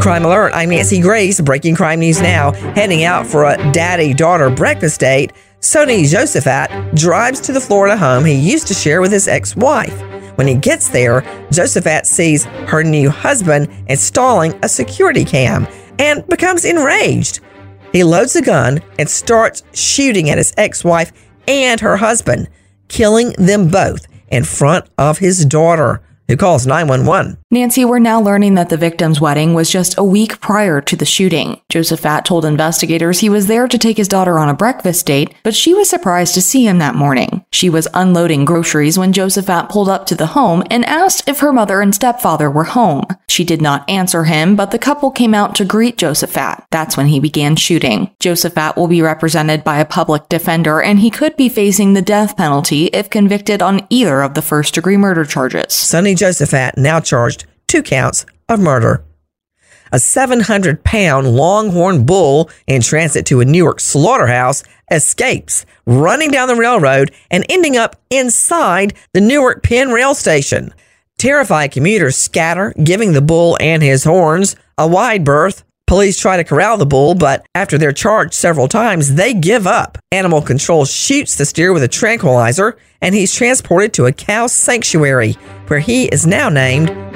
Crime Alert, I'm Nancy Grace, breaking crime news now. Heading out for a daddy daughter breakfast date, Sonny Josephat drives to the Florida home he used to share with his ex wife. When he gets there, Josephat sees her new husband installing a security cam and becomes enraged. He loads a gun and starts shooting at his ex wife and her husband, killing them both in front of his daughter who calls 911. Nancy, we're now learning that the victim's wedding was just a week prior to the shooting. Josephat told investigators he was there to take his daughter on a breakfast date, but she was surprised to see him that morning. She was unloading groceries when Josephat pulled up to the home and asked if her mother and stepfather were home. She did not answer him, but the couple came out to greet Josephat. That's when he began shooting. Josephat will be represented by a public defender, and he could be facing the death penalty if convicted on either of the first degree murder charges. Sonny Josephat now charged two counts of murder. A 700 pound longhorn bull in transit to a Newark slaughterhouse escapes, running down the railroad and ending up inside the Newark Penn rail station. Terrified commuters scatter, giving the bull and his horns a wide berth. Police try to corral the bull, but after they're charged several times, they give up. Animal control shoots the steer with a tranquilizer, and he's transported to a cow sanctuary where he is now named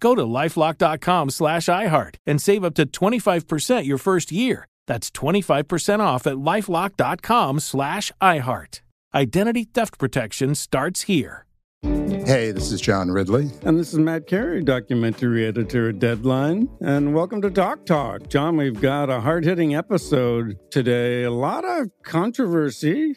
Go to lifelock.com slash iHeart and save up to 25% your first year. That's 25% off at lifelock.com slash iHeart. Identity theft protection starts here. Hey, this is John Ridley. And this is Matt Carey, documentary editor at Deadline. And welcome to Doc Talk. John, we've got a hard hitting episode today. A lot of controversy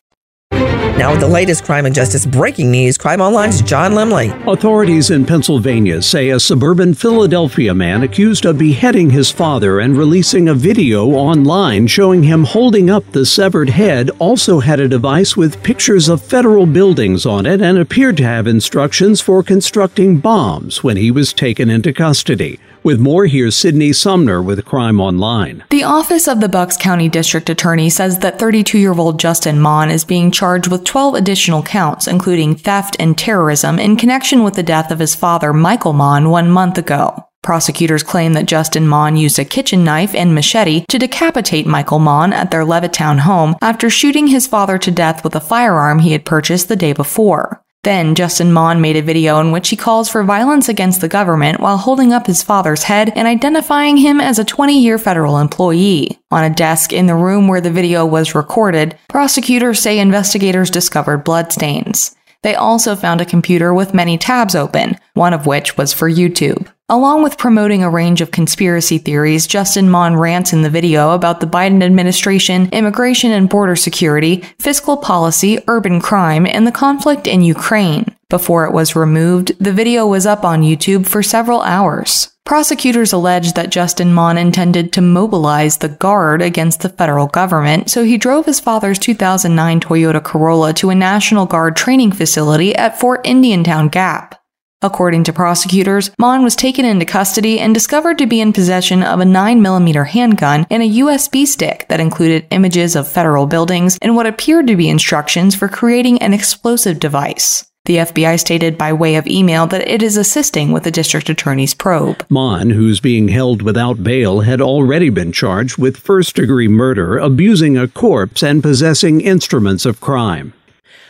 Now, with the latest crime and justice breaking news, Crime Online's John Lemley. Authorities in Pennsylvania say a suburban Philadelphia man accused of beheading his father and releasing a video online showing him holding up the severed head also had a device with pictures of federal buildings on it and appeared to have instructions for constructing bombs when he was taken into custody. With more, here's Sydney Sumner with Crime Online. The Office of the Bucks County District Attorney says that 32 year old Justin Mohn is being charged with 12 additional counts, including theft and terrorism, in connection with the death of his father, Michael Mohn, one month ago. Prosecutors claim that Justin Mohn used a kitchen knife and machete to decapitate Michael Mohn at their Levittown home after shooting his father to death with a firearm he had purchased the day before. Then Justin Mohn made a video in which he calls for violence against the government while holding up his father's head and identifying him as a 20 year federal employee. On a desk in the room where the video was recorded, prosecutors say investigators discovered bloodstains. They also found a computer with many tabs open, one of which was for YouTube. Along with promoting a range of conspiracy theories, Justin Mohn rants in the video about the Biden administration, immigration and border security, fiscal policy, urban crime, and the conflict in Ukraine. Before it was removed, the video was up on YouTube for several hours. Prosecutors allege that Justin Mohn intended to mobilize the Guard against the federal government, so he drove his father's 2009 Toyota Corolla to a National Guard training facility at Fort Indiantown Gap. According to prosecutors, Mohn was taken into custody and discovered to be in possession of a 9mm handgun and a USB stick that included images of federal buildings and what appeared to be instructions for creating an explosive device. The FBI stated by way of email that it is assisting with the district attorney's probe. Mohn, who's being held without bail, had already been charged with first degree murder, abusing a corpse, and possessing instruments of crime.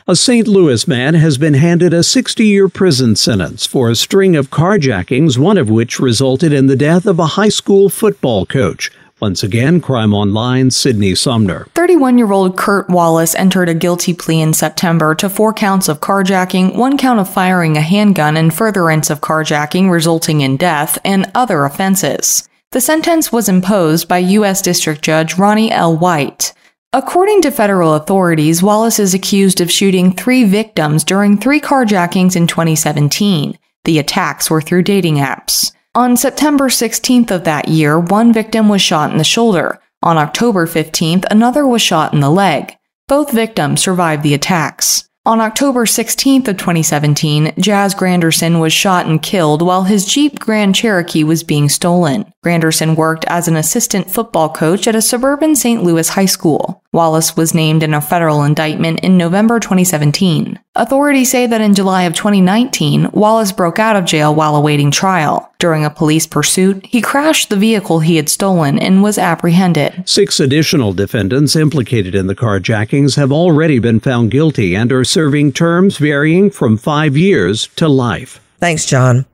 A St. Louis man has been handed a 60 year prison sentence for a string of carjackings, one of which resulted in the death of a high school football coach. Once again, Crime Online, Sydney Sumner. 31 year old Kurt Wallace entered a guilty plea in September to four counts of carjacking, one count of firing a handgun in furtherance of carjacking resulting in death, and other offenses. The sentence was imposed by U.S. District Judge Ronnie L. White. According to federal authorities, Wallace is accused of shooting three victims during three carjackings in 2017. The attacks were through dating apps. On September 16th of that year, one victim was shot in the shoulder. On October 15th, another was shot in the leg. Both victims survived the attacks. On October 16th of 2017, Jazz Granderson was shot and killed while his Jeep Grand Cherokee was being stolen. Granderson worked as an assistant football coach at a suburban St. Louis high school. Wallace was named in a federal indictment in November 2017. Authorities say that in July of 2019, Wallace broke out of jail while awaiting trial. During a police pursuit, he crashed the vehicle he had stolen and was apprehended. Six additional defendants implicated in the carjackings have already been found guilty and are serving terms varying from five years to life. Thanks, John.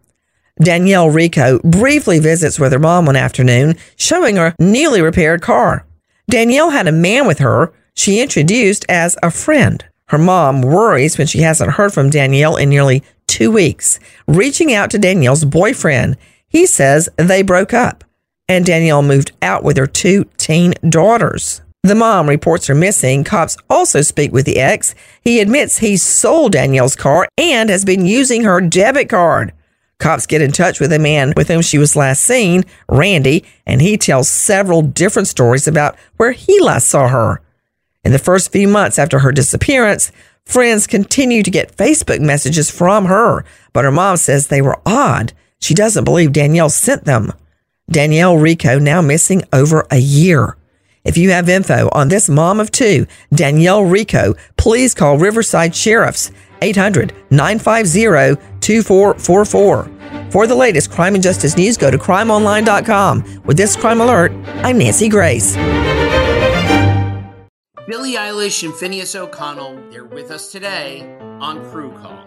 Danielle Rico briefly visits with her mom one afternoon, showing her newly repaired car. Danielle had a man with her she introduced as a friend. Her mom worries when she hasn't heard from Danielle in nearly two weeks, reaching out to Danielle's boyfriend. He says they broke up, and Danielle moved out with her two teen daughters. The mom reports her missing. Cops also speak with the ex. He admits he sold Danielle's car and has been using her debit card. Cops get in touch with a man with whom she was last seen, Randy, and he tells several different stories about where he last saw her. In the first few months after her disappearance, friends continue to get Facebook messages from her, but her mom says they were odd. She doesn't believe Danielle sent them. Danielle Rico now missing over a year. If you have info on this mom of two, Danielle Rico, please call Riverside Sheriffs 800 950 2444. For the latest crime and justice news, go to crimeonline.com. With this crime alert, I'm Nancy Grace. Billie Eilish and Finneas O'Connell, they're with us today on Crew Call.